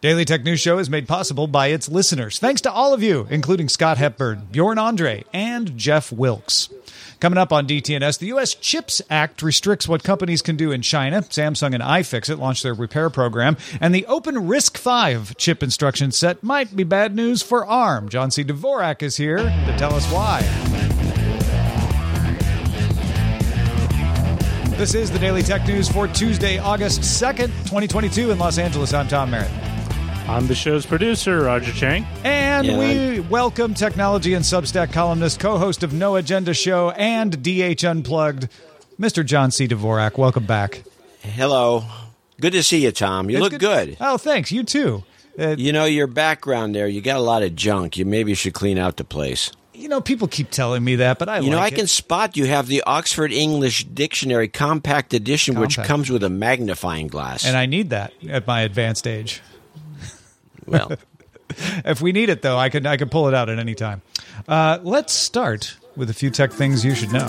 Daily Tech News Show is made possible by its listeners. Thanks to all of you, including Scott Hepburn, Bjorn Andre, and Jeff Wilkes. Coming up on DTNS, the U.S. CHIPS Act restricts what companies can do in China. Samsung and iFixit launched their repair program, and the Open RISC-V chip instruction set might be bad news for ARM. John C. Dvorak is here to tell us why. This is the Daily Tech News for Tuesday, August 2nd, 2022 in Los Angeles. I'm Tom Merritt. I'm the show's producer, Roger Chang. And Yeah, we welcome technology and Substack columnist, co host of No Agenda Show and DH Unplugged, Mr. John C. Dvorak. Welcome back. Hello. Good to see you, Tom. You It's look good. Oh, thanks. You too. Uh, You know, your background there, you got a lot of junk. You maybe should clean out the place. you know, people keep telling me that, but I You know, I like can spot you have the Oxford English Dictionary Compact Edition, which comes with a magnifying glass. And I need that at my advanced age. Well, If we need it, though, I can I can pull it out at any time. Uh, let's start with a few tech things you should know.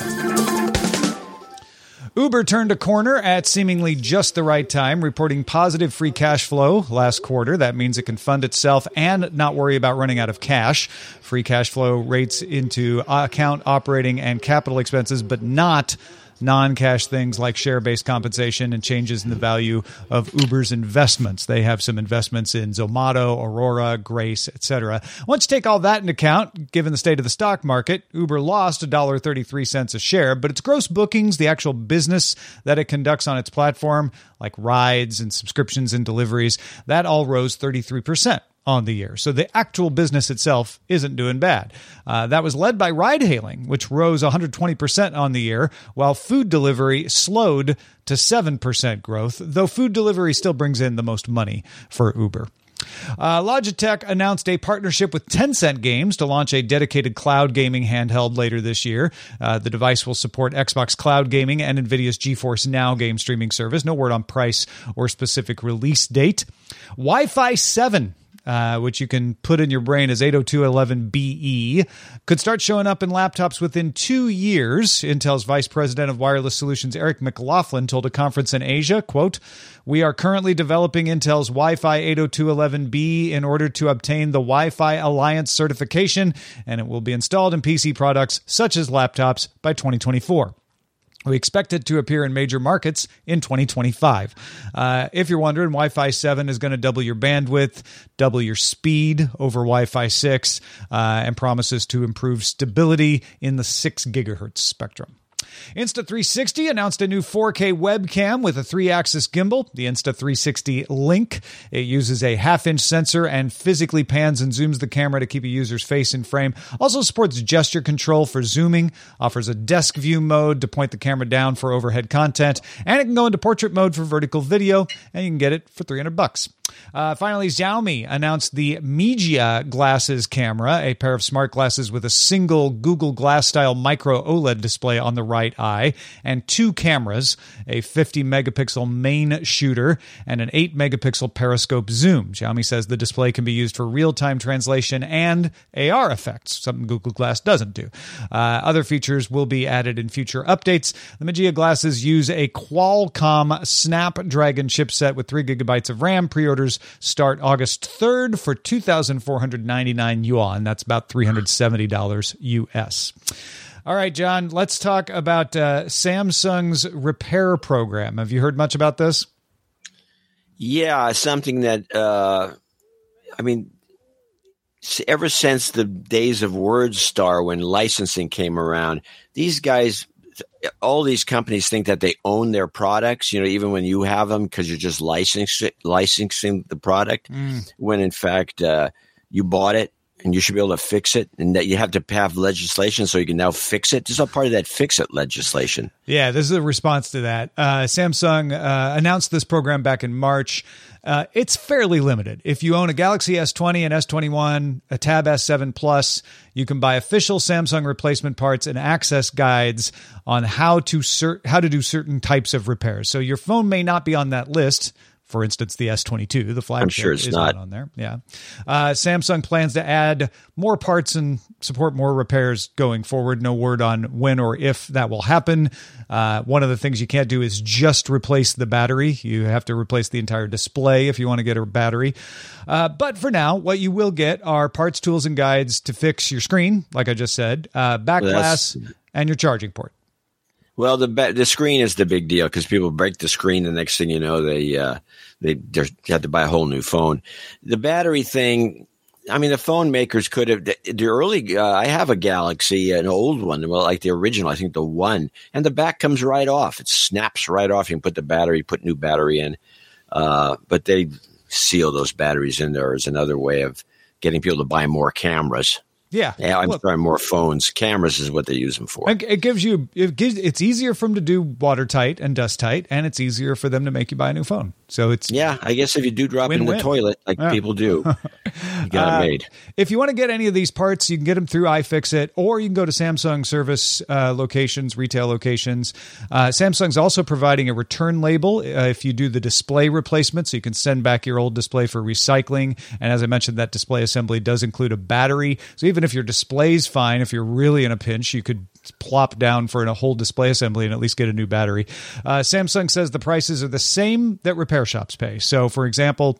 Uber turned a corner at seemingly just the right time, reporting positive free cash flow last quarter. That means it can fund itself and not worry about running out of cash. Free cash flow rates into account operating and capital expenses, but not non cash things like share based compensation and changes in the value of Uber's investments. They have some investments in Zomato, Aurora, Grab, etc. Once you take all that into account, given the state of the stock market, Uber lost $1.33 a share, but its gross bookings, the actual business that it conducts on its platform, like rides and subscriptions and deliveries, that all rose 33% on the year. So the actual business itself isn't doing bad. Uh, that was led by ride hailing, which rose 120% on the year, while food delivery slowed to 7% growth, though food delivery still brings in the most money for Uber. Uh, Logitech announced a partnership with Tencent Games to launch a dedicated cloud gaming handheld later this year. Uh, the device will support Xbox Cloud Gaming and NVIDIA's GeForce Now game streaming service. No word on price or specific release date. Wi Fi 7 uh, which you can put in your brain as 802.11be, could start showing up in laptops within two years. Intel's vice president of wireless solutions, Eric McLaughlin, told a conference in Asia, quote, we are currently developing Intel's Wi-Fi 802.11be in order to obtain the Wi-Fi Alliance certification, and it will be installed in PC products such as laptops by 2024. We expect it to appear in major markets in 2025. Uh, if you're wondering, Wi Fi 7 is going to double your bandwidth, double your speed over Wi Fi 6, uh, and promises to improve stability in the 6 gigahertz spectrum. Insta360 announced a new 4K webcam with a three axis gimbal, the Insta360 Link. It uses a half inch sensor and physically pans and zooms the camera to keep a user's face in frame. Also supports gesture control for zooming, offers a desk view mode to point the camera down for overhead content, and it can go into portrait mode for vertical video, and you can get it for 300 bucks. Uh, finally, Xiaomi announced the Mijia Glasses camera, a pair of smart glasses with a single Google Glass style micro OLED display on the right eye, and two cameras a 50 megapixel main shooter and an 8 megapixel periscope zoom. Xiaomi says the display can be used for real time translation and AR effects, something Google Glass doesn't do. Uh, other features will be added in future updates. The Mijia glasses use a Qualcomm Snapdragon chipset with 3 gigabytes of RAM. Pre orders start August 3rd for 2,499 yuan. That's about $370 US. All right, John, let's talk about uh, Samsung's repair program. Have you heard much about this? Yeah, something that uh, I mean, ever since the days of WordStar when licensing came around, these guys, all these companies think that they own their products. You know, even when you have them because you're just licensing licensing the product, mm. when in fact uh, you bought it and you should be able to fix it, and that you have to have legislation so you can now fix it. This is all part of that fix it legislation. Yeah, this is a response to that. Uh, Samsung uh, announced this program back in March. Uh, it's fairly limited. If you own a Galaxy S20 and S21, a Tab S7 Plus, you can buy official Samsung replacement parts and access guides on how to how to do certain types of repairs. So your phone may not be on that list for instance, the S22, the flagship, sure is not on there. Yeah, uh, Samsung plans to add more parts and support more repairs going forward. No word on when or if that will happen. Uh, one of the things you can't do is just replace the battery. You have to replace the entire display if you want to get a battery. Uh, but for now, what you will get are parts, tools, and guides to fix your screen, like I just said, uh, back glass, and your charging port. Well, the the screen is the big deal because people break the screen. The next thing you know, they uh, they had to buy a whole new phone. The battery thing. I mean, the phone makers could have the early. Uh, I have a Galaxy, an old one, well, like the original. I think the one, and the back comes right off. It snaps right off. You can put the battery, put new battery in. Uh, but they seal those batteries in there as another way of getting people to buy more cameras. Yeah, yeah. I'm sorry, more phones. Cameras is what they use them for. It gives you it gives it's easier for them to do watertight and dust tight, and it's easier for them to make you buy a new phone. So it's yeah. I guess if you do drop win, in the toilet like yeah. people do, you got uh, it made. If you want to get any of these parts, you can get them through iFixit, or you can go to Samsung service uh, locations, retail locations. Uh, Samsung's also providing a return label uh, if you do the display replacement, so you can send back your old display for recycling. And as I mentioned, that display assembly does include a battery, so even even if your display's fine, if you're really in a pinch, you could plop down for a whole display assembly and at least get a new battery. Uh, Samsung says the prices are the same that repair shops pay. So, for example,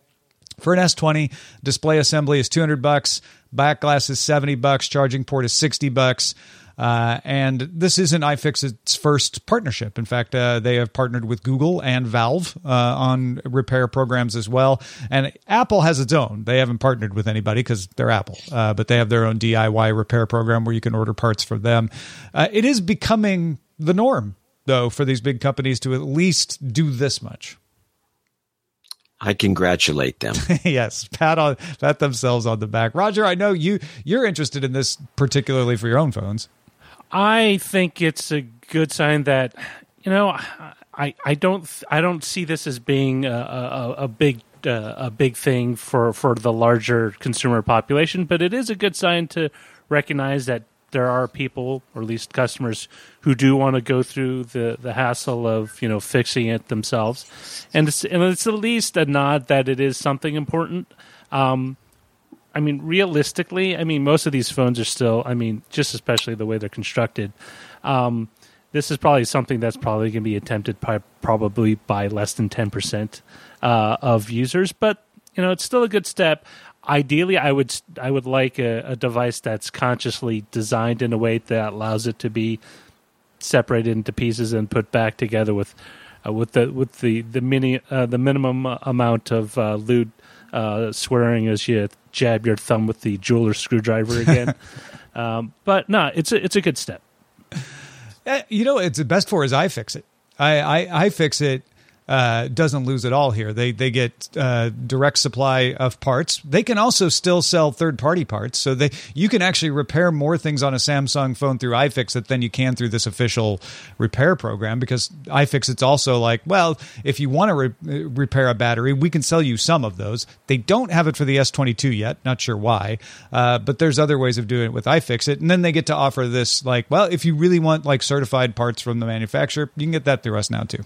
for an S20, display assembly is 200 bucks, back glass is 70 bucks, charging port is 60 bucks. Uh, and this isn't iFixit's first partnership. In fact, uh, they have partnered with Google and Valve uh, on repair programs as well. And Apple has its own. They haven't partnered with anybody because they're Apple, uh, but they have their own DIY repair program where you can order parts for them. Uh, it is becoming the norm, though, for these big companies to at least do this much. I congratulate them. yes, pat on pat themselves on the back. Roger, I know you you're interested in this particularly for your own phones. I think it's a good sign that you know I I don't I don't see this as being a, a, a big uh, a big thing for for the larger consumer population, but it is a good sign to recognize that there are people, or at least customers, who do want to go through the, the hassle of you know fixing it themselves, and it's, and it's at least a nod that it is something important. Um, I mean, realistically, I mean, most of these phones are still, I mean, just especially the way they're constructed. Um, this is probably something that's probably going to be attempted by, probably by less than 10% uh, of users, but, you know, it's still a good step. Ideally, I would I would like a, a device that's consciously designed in a way that allows it to be separated into pieces and put back together with uh, with the with the the mini uh, the minimum amount of uh, lewd uh, swearing as you jab your thumb with the jeweler's screwdriver again. um, but no, it's a, it's a good step. Uh, you know, it's the best for is iFixit. I, I, iFixit uh, doesn't lose at all here. They they get uh, direct supply of parts. They can also still sell third party parts, so they you can actually repair more things on a Samsung phone through iFixit than you can through this official repair program. Because iFixit's also like, well, if you want to re- repair a battery, we can sell you some of those. They don't have it for the S22 yet. Not sure why, uh, but there's other ways of doing it with iFixit. And then they get to offer this like, well, if you really want like certified parts from the manufacturer, you can get that through us now too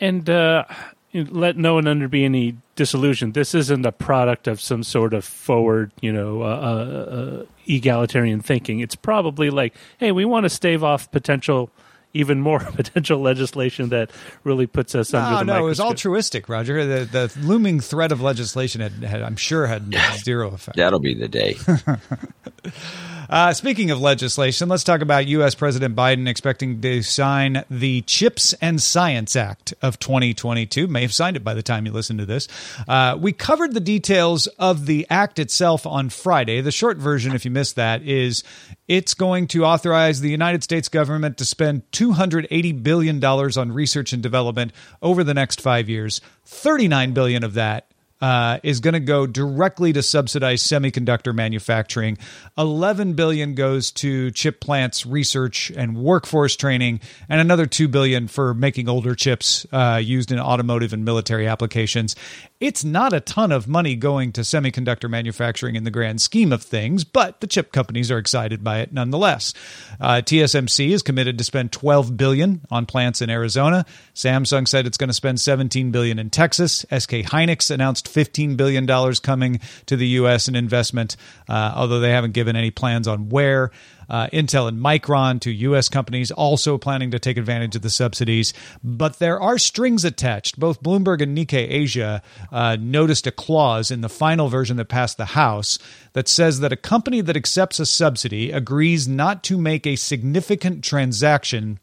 and uh, let no one under be any disillusion. This isn't a product of some sort of forward, you know, uh, uh, uh, egalitarian thinking. It's probably like, hey, we want to stave off potential, even more potential legislation that really puts us no, under the no, microscope. it was altruistic, Roger. The, the looming threat of legislation had, had I'm sure, had zero effect. That'll be the day. Uh, speaking of legislation, let's talk about U.S. President Biden expecting to sign the CHIPS and Science Act of 2022. May have signed it by the time you listen to this. Uh, we covered the details of the act itself on Friday. The short version, if you missed that, is it's going to authorize the United States government to spend $280 billion on research and development over the next five years. 39 billion of that uh, is going to go directly to subsidize semiconductor manufacturing. 11 billion goes to chip plants research and workforce training, and another 2 billion for making older chips uh, used in automotive and military applications. It's not a ton of money going to semiconductor manufacturing in the grand scheme of things, but the chip companies are excited by it nonetheless. Uh, TSMC is committed to spend 12 billion on plants in Arizona. Samsung said it's going to spend 17 billion in Texas. SK Hynix announced $15 billion coming to the U.S. in investment, uh, although they haven't given any plans on where. Uh, Intel and Micron, two U.S. companies, also planning to take advantage of the subsidies. But there are strings attached. Both Bloomberg and Nikkei Asia uh, noticed a clause in the final version that passed the House that says that a company that accepts a subsidy agrees not to make a significant transaction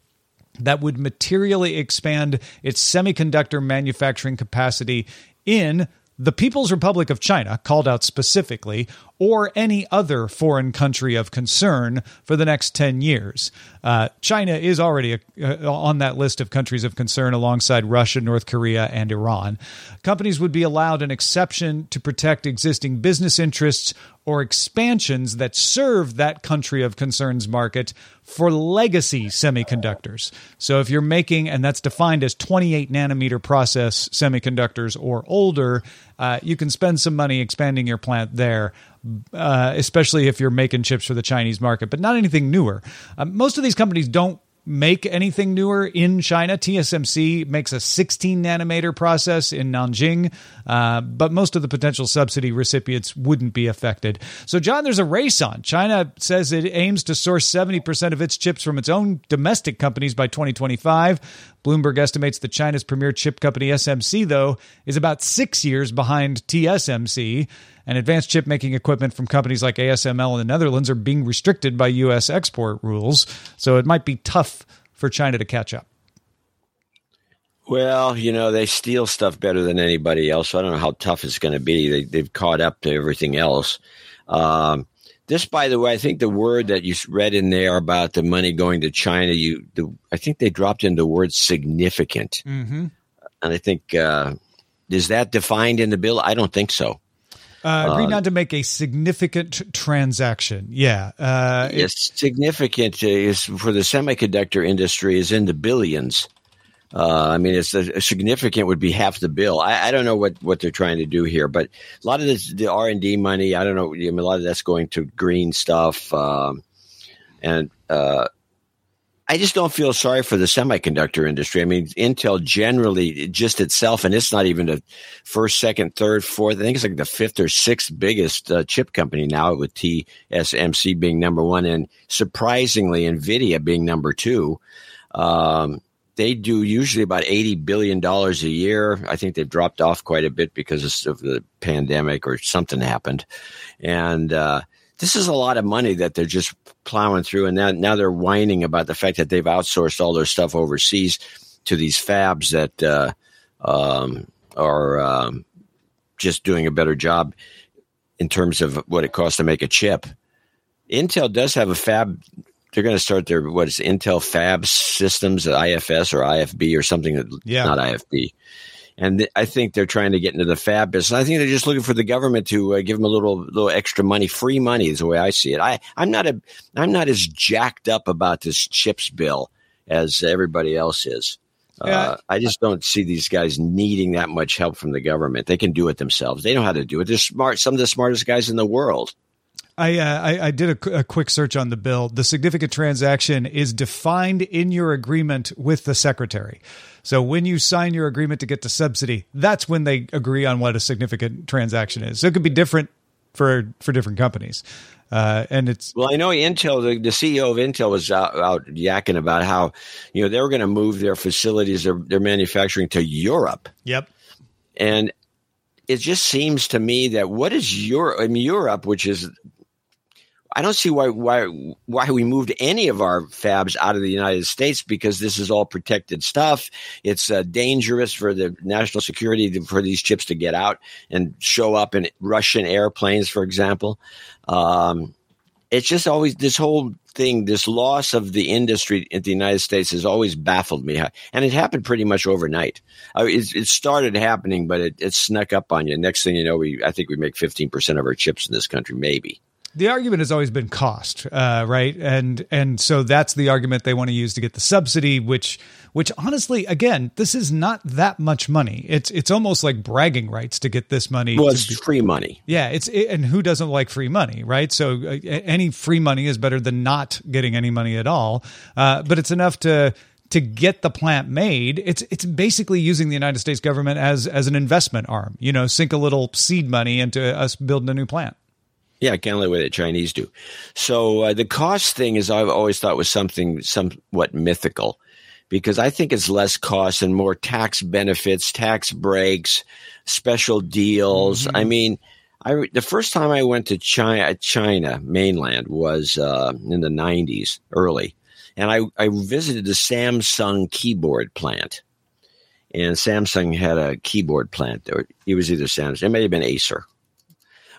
that would materially expand its semiconductor manufacturing capacity in the People's Republic of China, called out specifically, or any other foreign country of concern for the next 10 years. Uh, China is already a, uh, on that list of countries of concern alongside Russia, North Korea, and Iran. Companies would be allowed an exception to protect existing business interests or expansions that serve that country of concerns market for legacy semiconductors. So if you're making, and that's defined as 28 nanometer process semiconductors or older, uh, you can spend some money expanding your plant there. Uh, especially if you're making chips for the Chinese market, but not anything newer. Uh, most of these companies don't make anything newer in China. TSMC makes a 16 nanometer process in Nanjing, uh, but most of the potential subsidy recipients wouldn't be affected. So, John, there's a race on. China says it aims to source 70% of its chips from its own domestic companies by 2025. Bloomberg estimates that China's premier chip company, SMIC, though, is about six years behind TSMC and advanced chip making equipment from companies like ASML in the Netherlands are being restricted by U.S. export rules. So it might be tough for China to catch up. Well, you know, they steal stuff better than anybody else. So I don't know how tough it's going to be. They, have caught up to everything else. Um, this, by the way, I think the word that you read in there about the money going to China, you, the, I think they dropped in the word significant, mm-hmm. and I think uh, is that defined in the bill? I don't think so. Uh, agreed uh, not to make a significant transaction. Yeah, uh, it's it, significant is for the semiconductor industry is in the billions. Uh, I mean, it's a, a, significant would be half the bill. I, I, don't know what, what they're trying to do here, but a lot of this, the R and D money, I don't know. I mean, a lot of that's going to green stuff, um, and uh, I just don't feel sorry for the semiconductor industry. I mean, Intel generally just itself, and it's not even the first, second, third, fourth. I think it's like the fifth or sixth biggest uh, chip company now, with TSMC being number one, and surprisingly, Nvidia being number two. Um, they do usually about eighty billion dollars a year. I think they've dropped off quite a bit because of the pandemic or something happened, and uh, this is a lot of money that they're just plowing through. And now, now they're whining about the fact that they've outsourced all their stuff overseas to these fabs that uh, um, are um, just doing a better job in terms of what it costs to make a chip. Intel does have a fab. They're going to start their what is Intel Fab Systems, IFS or IFB or something that yeah. not IFB and th- I think they're trying to get into the fab business. I think they're just looking for the government to uh, give them a little little extra money, free money is the way I see it. I I'm not a I'm not as jacked up about this chips bill as everybody else is. Yeah. Uh, I just don't see these guys needing that much help from the government. They can do it themselves. They know how to do it. They're smart. Some of the smartest guys in the world. I, uh, I, I did a, a, quick search on the bill. The significant transaction is defined in your agreement with the secretary. So when you sign your agreement to get the subsidy, that's when they agree on what a significant transaction is. So it could be different for for different companies. Uh, and it's well, I know Intel, the, the CEO of Intel was out, out yakking about how you know they were going to move their facilities, their, their manufacturing to Europe. Yep. And it just seems to me that what is Europe? I mean, Europe, which is I don't see why why why we moved any of our fabs out of the United States because this is all protected stuff. It's uh, dangerous for the national security to, for these chips to get out and show up in Russian airplanes, for example. Um, it's just always this whole thing, this loss of the industry in the United States has always baffled me, and it happened pretty much overnight. Uh, it, it, started happening, but it, it snuck up on you. Next thing you know, we I think we make fifteen percent of our chips in this country, maybe the argument has always been cost, uh, right? And and so that's the argument they want to use to get the subsidy, which which honestly, again, this is not that much money. It's it's almost like bragging rights to get this money. Well, it's be, free money. Yeah, it's it, and who doesn't like free money, right? So uh, any free money is better than not getting any money at all. Uh, but it's enough to to get the plant made. It's it's basically using the United States government as as an investment arm. You know, sink a little seed money into us building a new plant. Yeah, the way the Chinese do. So uh, the cost thing is, I've always thought was something somewhat mythical, because I think it's less cost and more tax benefits, tax breaks, special deals. Mm-hmm. I mean, I the first time I went to China, China mainland was uh, in the '90s, early, and I I visited the Samsung keyboard plant. And Samsung had a keyboard plant. Or it was either Samsung, it may have been Acer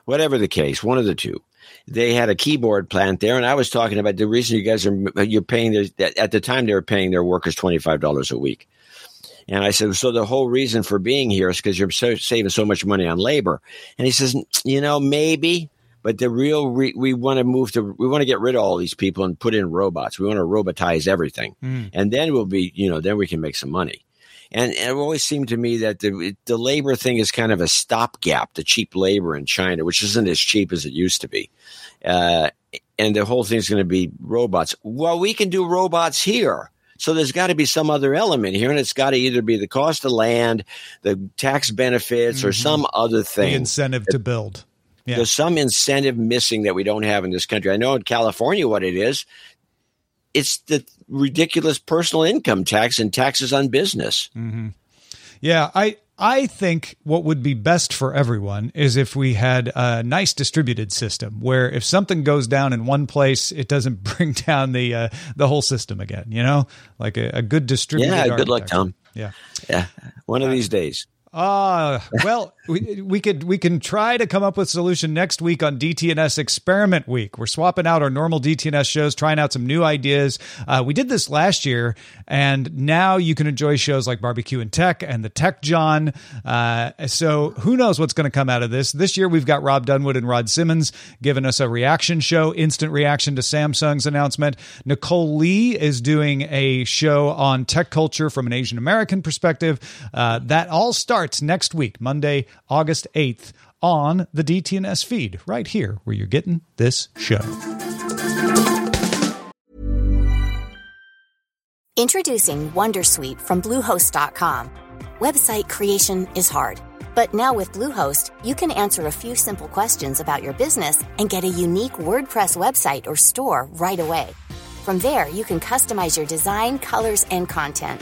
whatever the case, one of the two. They had a keyboard plant there, and I was talking about the reason you guys are you're paying their, at the time they were paying their workers twenty five dollars a week. And I said, so the whole reason for being here is because you're so, saving so much money on labor. And he says, you know, maybe, but the real re- we want to move to we want to get rid of all these people and put in robots. We want to robotize everything, mm. and then we'll be, you know, then we can make some money. And, it always seemed to me that the the labor thing is kind of a stopgap, the cheap labor in China, which isn't as cheap as it used to be. Uh, and the whole thing is going to be robots. Well, we can do robots here. So there's got to be some other element here, and it's got to either be the cost of land, the tax benefits, mm-hmm. or some other thing. The incentive to build. Yeah. There's some incentive missing that we don't have in this country. I know in California what it is it's the ridiculous personal income tax and taxes on business. Mm-hmm. Yeah, I I think what would be best for everyone is if we had a nice distributed system where if something goes down in one place, it doesn't bring down the uh, the whole system again. You know, like a, a good distributed. Yeah, good luck, Tom. Yeah, yeah. One of these days. Ah, uh, well, we, we could we can try to come up with a solution next week on DTNS Experiment Week. We're swapping out our normal DTNS shows, trying out some new ideas. Uh, we did this last year, and now you can enjoy shows like Barbecue and Tech and the Tech John. Uh, so who knows what's going to come out of this? This year we've got Rob Dunwood and Rod Simmons giving us a reaction show, instant reaction to Samsung's announcement. Nicole Lee is doing a show on tech culture from an Asian American perspective. Uh, that all starts starts next week, Monday, August 8th, on the DTNS feed, right here where you're getting this show. Introducing Wondersuite from Bluehost.com. Website creation is hard, but now with Bluehost, you can answer a few simple questions about your business and get a unique WordPress website or store right away. From there, you can customize your design, colors, and content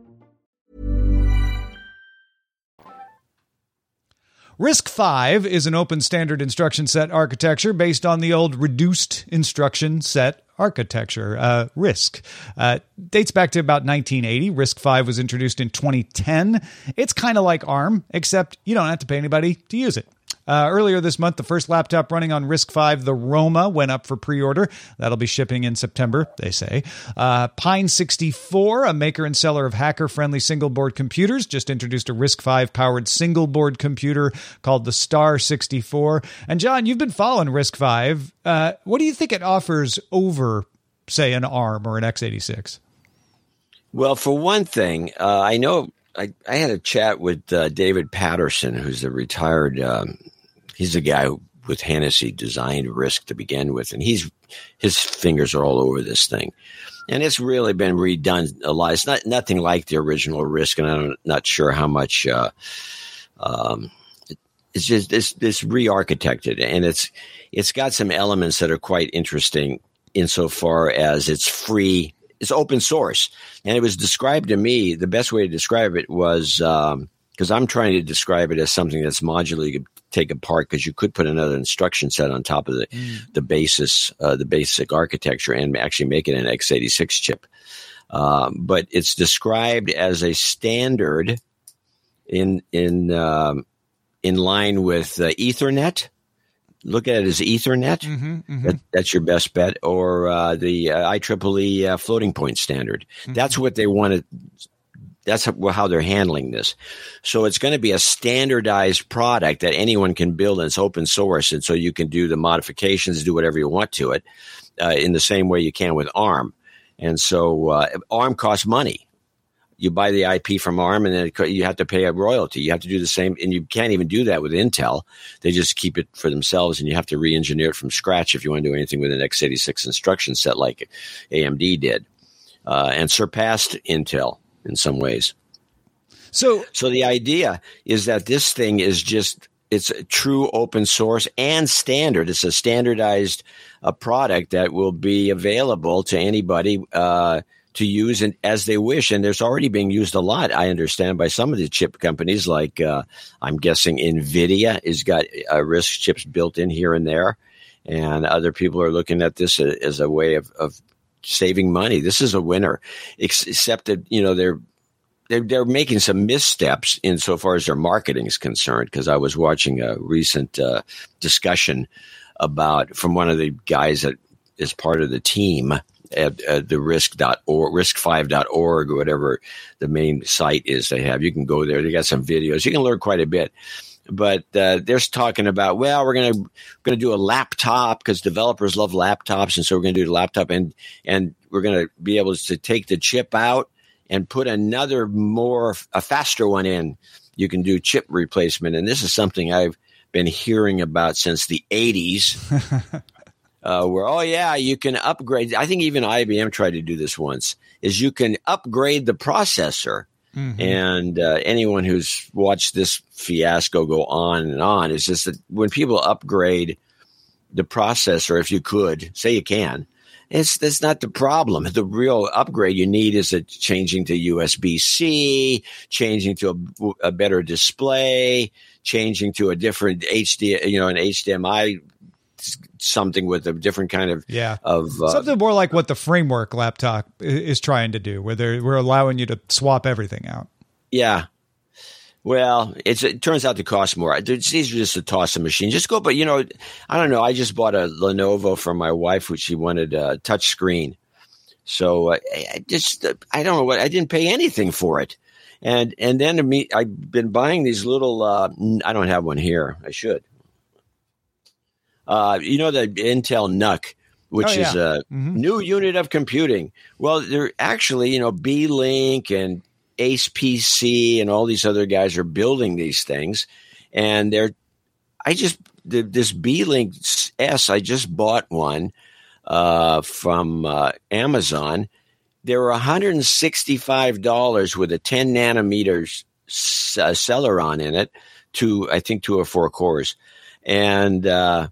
RISC-V is an open standard instruction set architecture based on the old reduced instruction set architecture, uh, RISC. Uh, dates back to about 1980. RISC-V was introduced in 2010. It's kind of like ARM, except you don't have to pay anybody to use it. Uh, earlier this month, the first laptop running on RISC-V, the Roma, went up for pre-order. That'll be shipping in September, they say. Uh, Pine 64, a maker and seller of hacker-friendly single-board computers, just introduced a RISC-V powered single-board computer called the Star 64. And John, you've been following RISC-V. Uh, what do you think it offers over say, an ARM or an x86? Well, for one thing, uh, I know I, I had a chat with uh, David Patterson, who's a retired. Um, he's the guy who, with Hennessy designed RISC to begin with, and he's his fingers are all over this thing, and it's really been redone a lot. It's not nothing like the original RISC, and I'm not sure how much. Uh, um, it's just it's this re-architected, and it's it's got some elements that are quite interesting insofar as it's free it's open source. And it was described to me, the best way to describe it was because um, I'm trying to describe it as something that's modular you could take apart because you could put another instruction set on top of the, mm. the basis, uh, the basic architecture and actually make it an x86 chip. Um, but it's described as a standard in, in, um, in line with uh, Ethernet look at it as Ethernet. Mm-hmm, mm-hmm. That, that's your best bet, or uh, the uh, IEEE uh, floating point standard. Mm-hmm. That's what they want to. That's how they're handling this. So it's going to be a standardized product that anyone can build, and it's open source, and so you can do the modifications, do whatever you want to it, uh, in the same way you can with ARM. And so uh, ARM costs money you buy the IP from ARM and then you have to pay a royalty. You have to do the same, and you can't even do that with Intel. They just keep it for themselves, and you have to re-engineer it from scratch if you want to do anything with an x86 instruction set like AMD did, uh, and surpassed Intel in some ways. So, so the idea is that this thing is just it's a true open source and standard. It's a standardized uh, product that will be available to anybody. Uh, to use and as they wish. And there's already being used a lot, I understand, by some of the chip companies. Like uh, I'm guessing Nvidia has got uh, RISC chips built in here and there, and other people are looking at this as a way of, of saving money. This is a winner, except that you know they're. They're, they're making some missteps insofar as their marketing is concerned. Because I was watching a recent uh, discussion about from one of the guys that is part of the team at, at the risk.org, riscv.org, or whatever the main site is they have. You can go there. They got some videos. You can learn quite a bit. But uh, they're talking about, well, we're going to going to do a laptop because developers love laptops, and so we're going to do a laptop, and and we're going to be able to take the chip out and put another more a faster one in. You can do chip replacement, and this is something I've been hearing about since the 80s. uh, where oh yeah you can upgrade i think even ibm tried to do this once is you can upgrade the processor mm-hmm. and uh, anyone who's watched this fiasco go on and on is just that when people upgrade the processor if you could say you can it's that's not the problem. The real upgrade you need is a changing to USB C, changing to a, a, better display, changing to a different HD, you know, an HDMI something with a different kind of yeah of uh, something more like what the framework laptop is trying to do, where they're we're allowing you to swap everything out. Yeah. Well, it turns out to cost more. It's easier just to toss a machine. Just go, but you know, I don't know. I just bought a Lenovo for my wife, which she wanted a touch screen. So uh, I just, I don't know what, I didn't pay anything for it. And, and then to me, I've been buying these little, uh, I don't have one here. I should. Uh, you know the Intel NUC, which oh, yeah. is a mm-hmm. new unit of computing. Well, they're actually, you know, Beelink and Ace PC and all these other guys are building these things, and they're. I just the, this Beelink S. I just bought one uh, from uh, Amazon. They were one hundred and sixty-five dollars with a ten nanometers uh, Celeron in it, to I think two or four cores, and uh,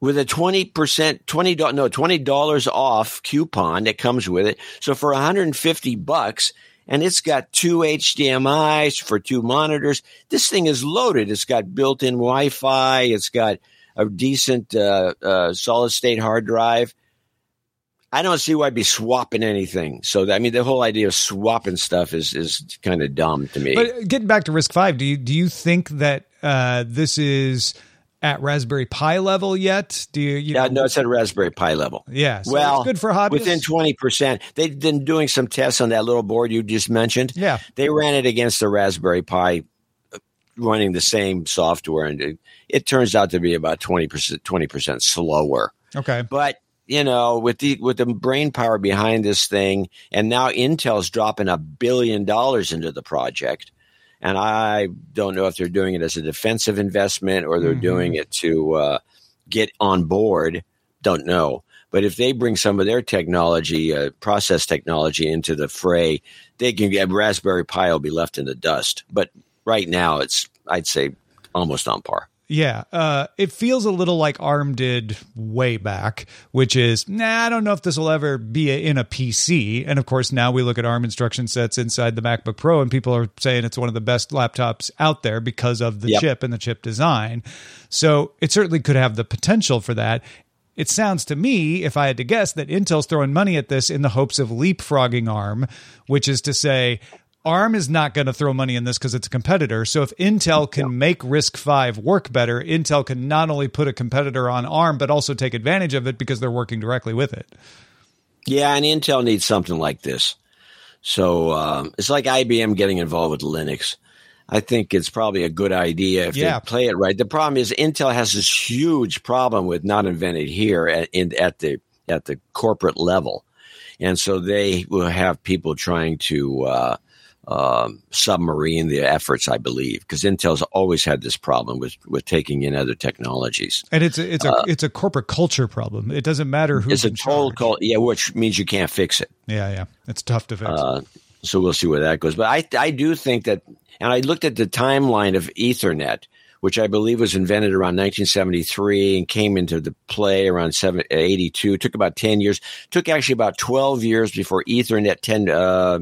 with a 20%, 20, no, $20 off coupon that comes with it. So for 150 bucks, and it's got two HDMI's for two monitors. This thing is loaded. It's got built-in Wi-Fi. It's got a decent uh, uh, solid-state hard drive. I don't see why I'd be swapping anything. So I mean, the whole idea of swapping stuff is is kind of dumb to me. But getting back to RISC-V, do you do you think that uh, this is at Raspberry Pi level yet? Do you? you yeah, know? no, it's at Raspberry Pi level. Yeah, so well, good for hobbyists. Within twenty percent, they've been doing some tests on that little board you just mentioned. Yeah, they ran it against the Raspberry Pi, uh, running the same software, and it, it turns out to be about twenty percent, twenty percent slower. Okay, but you know, with the with the brain power behind this thing, and now Intel's dropping a billion dollars into the project, and I don't know if they're doing it as a defensive investment or they're mm-hmm. doing it to uh, get on board. Don't know. But if they bring some of their technology, uh, process technology into the fray, they can get Raspberry Pi will be left in the dust. But right now, it's I'd say almost on par. Yeah, uh, it feels a little like ARM did way back, which is, nah, I don't know if this will ever be a, in a PC. And of course, now we look at ARM instruction sets inside the MacBook Pro, and people are saying it's one of the best laptops out there because of the yep. chip and the chip design. So it certainly could have the potential for that. It sounds to me, if I had to guess, that Intel's throwing money at this in the hopes of leapfrogging ARM, which is to say, ARM is not going to throw money in this because it's a competitor. So if Intel can make RISC-V work better, Intel can not only put a competitor on ARM, but also take advantage of it because they're working directly with it. Yeah, and Intel needs something like this. So um, it's like IBM getting involved with Linux. I think it's probably a good idea if yeah. they play it right. The problem is Intel has this huge problem with not invented here at, in, at the at the corporate level, and so they will have people trying to uh, um, submarine the efforts, I believe, because Intel's always had this problem with with taking in other technologies. And it's a, it's a uh, it's a corporate culture problem. It doesn't matter who. It's a total culture, yeah, which means you can't fix it. Yeah, yeah, it's tough to fix. Uh, so we'll see where that goes. But I I do think that, and I looked at the timeline of Ethernet, which I believe was invented around 1973 and came into the play around 82. It took about 10 years. It took actually about 12 years before Ethernet 10. Uh,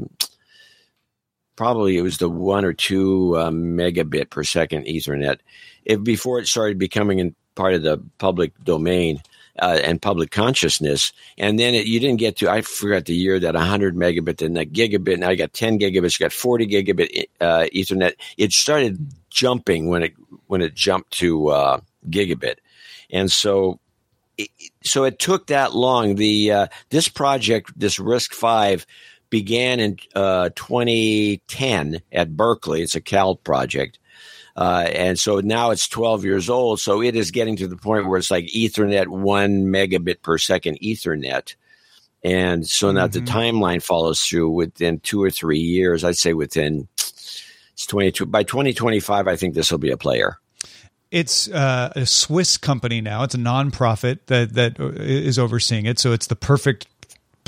probably it was the one or two uh, megabit per second Ethernet. If before it started becoming in part of the public domain uh, and public consciousness, and then it, you didn't get to I forgot the year that 100 megabit, then that gigabit. Now you got 10 gigabits, you got 40 gigabit uh, Ethernet. It started jumping when it when it jumped to uh, gigabit, and so so it took that long. The uh, this project, this RISC-V, began in uh, 2010 at Berkeley. It's a Cal project. Uh, and so now it's 12 years old. So it is getting to the point where it's like Ethernet, one megabit per second Ethernet. And so now mm-hmm. the timeline follows through within two or three years. I'd say within it's 22 by 2025. I think this will be a player. It's uh, a Swiss company now. It's a nonprofit that that is overseeing it. So it's the perfect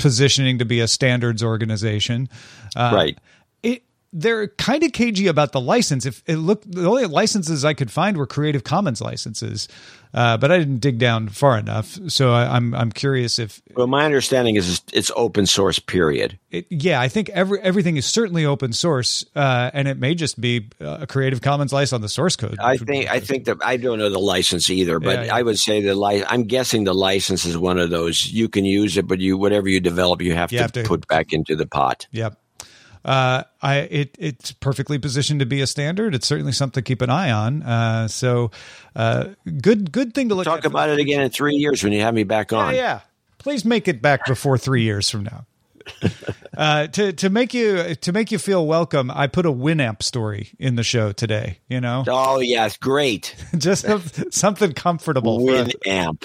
positioning to be a standards organization. Uh, right. It, they're kind of cagey about the license. If it looked, the only licenses I could find were Creative Commons licenses, uh, but I didn't dig down far enough. So I, am I'm, I'm curious if. Well, my understanding is it's open source. Period. It, yeah, I think every everything is certainly open source, uh, and it may just be a Creative Commons license on the source code. I think I think that I don't know the license either, but yeah, yeah. I would say the li- I'm guessing the license is one of those you can use it, but you whatever you develop, you have, you to, have to put back into the pot. Yep uh, I it it's perfectly positioned to be a standard. It's certainly something to keep an eye on. Uh, so uh, good good thing to look. Talk about it again in three years when you have me back on. Yeah, yeah. Please make it back before three years from now. uh, to to make you to make you feel welcome, I put a Winamp story in the show today. You know. Oh yes, great. Just something comfortable. Winamp.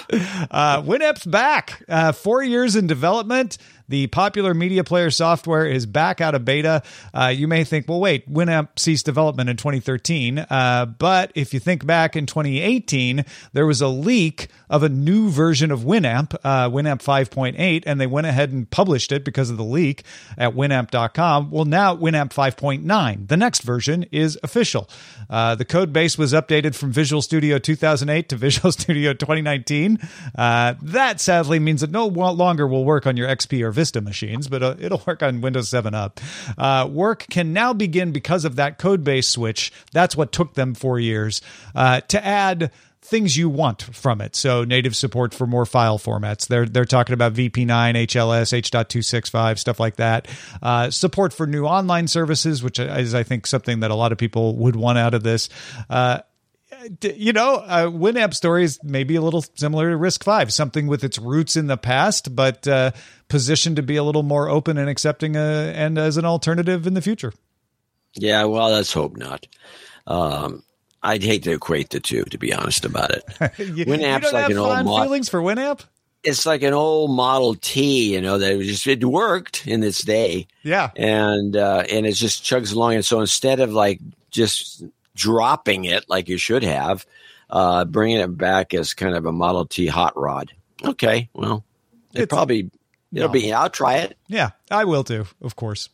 Uh, Winamp's back. Uh, four years in development. The popular media player software is back out of beta. Uh, you may think, well, wait, Winamp ceased development in 2013. Uh, but if you think back in 2018, there was a leak of a new version of Winamp, uh, Winamp 5.8, and they went ahead and published it because of the leak at winamp.com. Well, now Winamp 5.9, the next version, is official. Uh, the code base was updated from Visual Studio 2008 to Visual Studio 2019. Uh, that sadly means it no longer will work on your XP or Vista machines, but uh, it'll work on Windows 7 up. Uh, work can now begin because of that code base switch. That's what took them four years uh, to add things you want from it. So native support for more file formats. They're they're talking about VP9, HLS, H.265, stuff like that. Uh, support for new online services, which is I think something that a lot of people would want out of this. Uh, you know, uh, Winamp stories may be a little similar to RISC-V, something with its roots in the past, but uh, positioned to be a little more open and accepting uh, and as an alternative in the future. Yeah, well, let's hope not. Um, I'd hate to equate the two, to be honest about it. you, Winamp's you like an old moth. feelings for Winamp. it's like an old Model T, you know, that it just it worked in its day. Yeah. And uh, and it just chugs along. And so instead of like just dropping it like you should have, uh, bringing it back as kind of a Model T hot rod. Okay, well, it It's- probably it'll No. be. I'll try it. Yeah, I will too, of course.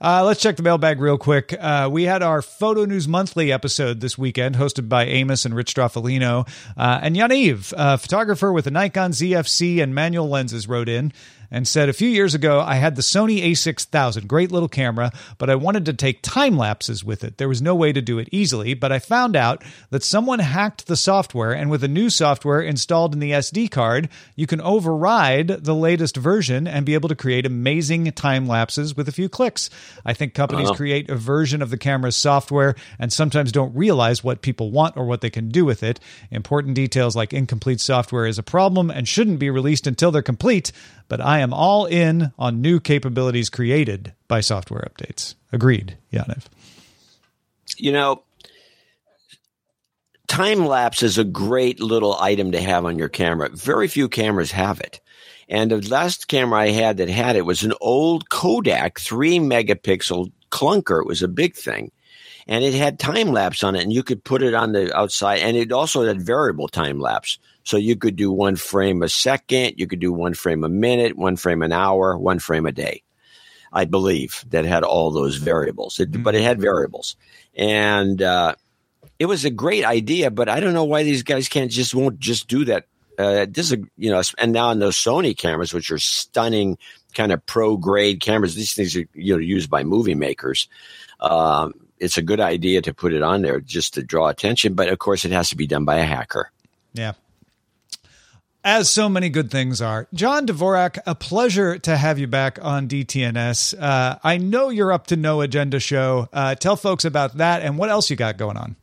Uh, let's check the mailbag real quick. Uh, we had our Photo News Monthly episode this weekend, hosted by Amos and Rich Stroffolino. Uh, and Yaniv, a photographer with a Nikon ZFC and manual lenses, wrote in and said, A few years ago, I had the Sony A6000, great little camera, but I wanted to take time lapses with it. There was no way to do it easily, but I found out that someone hacked the software, and with a new software installed in the SD card, you can override the latest version and be able to create amazing time lapses with a few clicks. I think companies create a version of the camera's software and sometimes don't realize what people want or what they can do with it. Important details like incomplete software is a problem and shouldn't be released until they're complete, but I am all in on new capabilities created by software updates. Agreed, Yaniv. You know, time lapse is a great little item to have on your camera. Very few cameras have it. And the last camera I had that had it was an old Kodak three megapixel clunker. It was a big thing. And it had time lapse on it, and you could put it on the outside. And it also had variable time lapse. So you could do one frame a second, you could do one frame a minute, one frame an hour, one frame a day. I believe that had all those variables, it, but it had variables. And uh, it was a great idea, but I don't know why these guys can't just won't just do that. Uh, this is you know, and now on those Sony cameras, which are stunning kind of pro grade cameras, these things are you know used by movie makers. Um, it's a good idea to put it on there just to draw attention, but of course it has to be done by a hacker. Yeah. As so many good things are. John Dvorak, a pleasure to have you back on DTNS. Uh, I know you're up to No Agenda Show. Uh, tell folks about that and what else you got going on.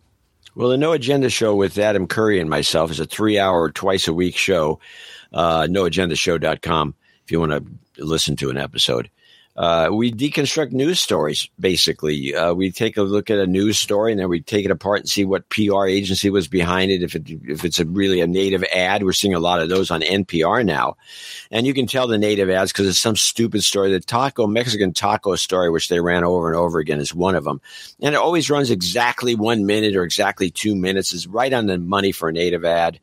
Well, the No Agenda Show with Adam Curry and myself is a three hour, twice a week show. Uh, NoAgendaShow.com if you want to listen to an episode. Uh, we deconstruct news stories, basically. Uh, we take a look at a news story and then we take it apart and see what PR agency was behind it. If it, if it's a really a native ad, we're seeing a lot of those on NPR now. And you can tell the native ads because it's some stupid story. The taco, Mexican taco story, which they ran over and over again is one of them. And it always runs exactly one minute or exactly two minutes. is right on the money for a native ad.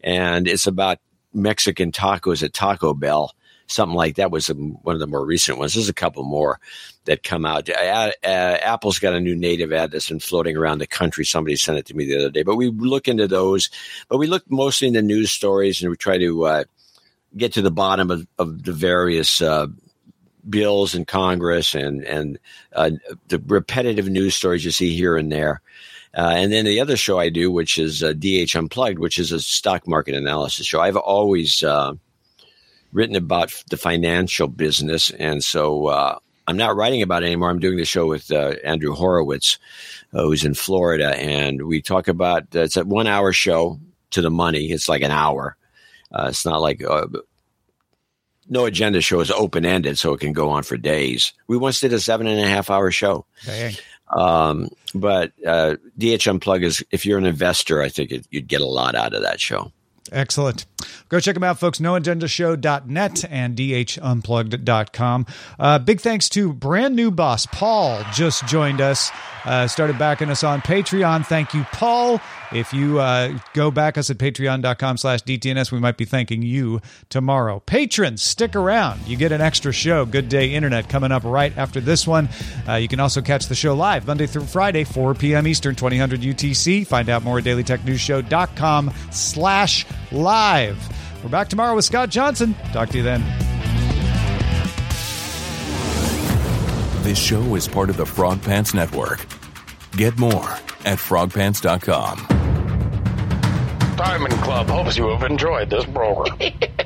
And it's about Mexican tacos at Taco Bell. Something like that was one of the more recent ones. There's a couple more that come out. Uh, uh, Apple's got a new native ad that's been floating around the country. Somebody sent it to me the other day, but we look into those. But we look mostly into news stories and we try to uh, get to the bottom of, of the various uh, bills in Congress and and uh, the repetitive news stories you see here and there. Uh, and then the other show I do, which is uh, DH Unplugged, which is a stock market analysis show. I've always uh, written about the financial business, and so uh, I'm not writing about it anymore. I'm doing the show with uh, Andrew Horowitz, uh, who's in Florida, and we talk about it's a one hour show to the money. It's like an hour. Uh, it's not like uh, no agenda show is open ended, so it can go on for days. We once did a seven and a half hour show. Dang. Um, but uh, DH Unplug is if you're an investor, I think it, you'd get a lot out of that show. Excellent. Go check them out, folks. NoAgendaShow.net and DHUnplugged.com. Uh, big thanks to brand new boss, Paul, just joined us. Uh, started backing us on Patreon. Thank you, Paul. If you uh, go back us at patreon.com slash DTNS, we might be thanking you tomorrow. Patrons, stick around. You get an extra show, Good Day Internet, coming up right after this one. Uh, you can also catch the show live Monday through Friday, 4 p.m. Eastern, 2000 UTC. Find out more at dailytechnewsshow.com slash live. We're back tomorrow with Scott Johnson. Talk to you then. This show is part of the Frog Pants Network. Get more at frogpants.com. Diamond Club hopes you have enjoyed this program.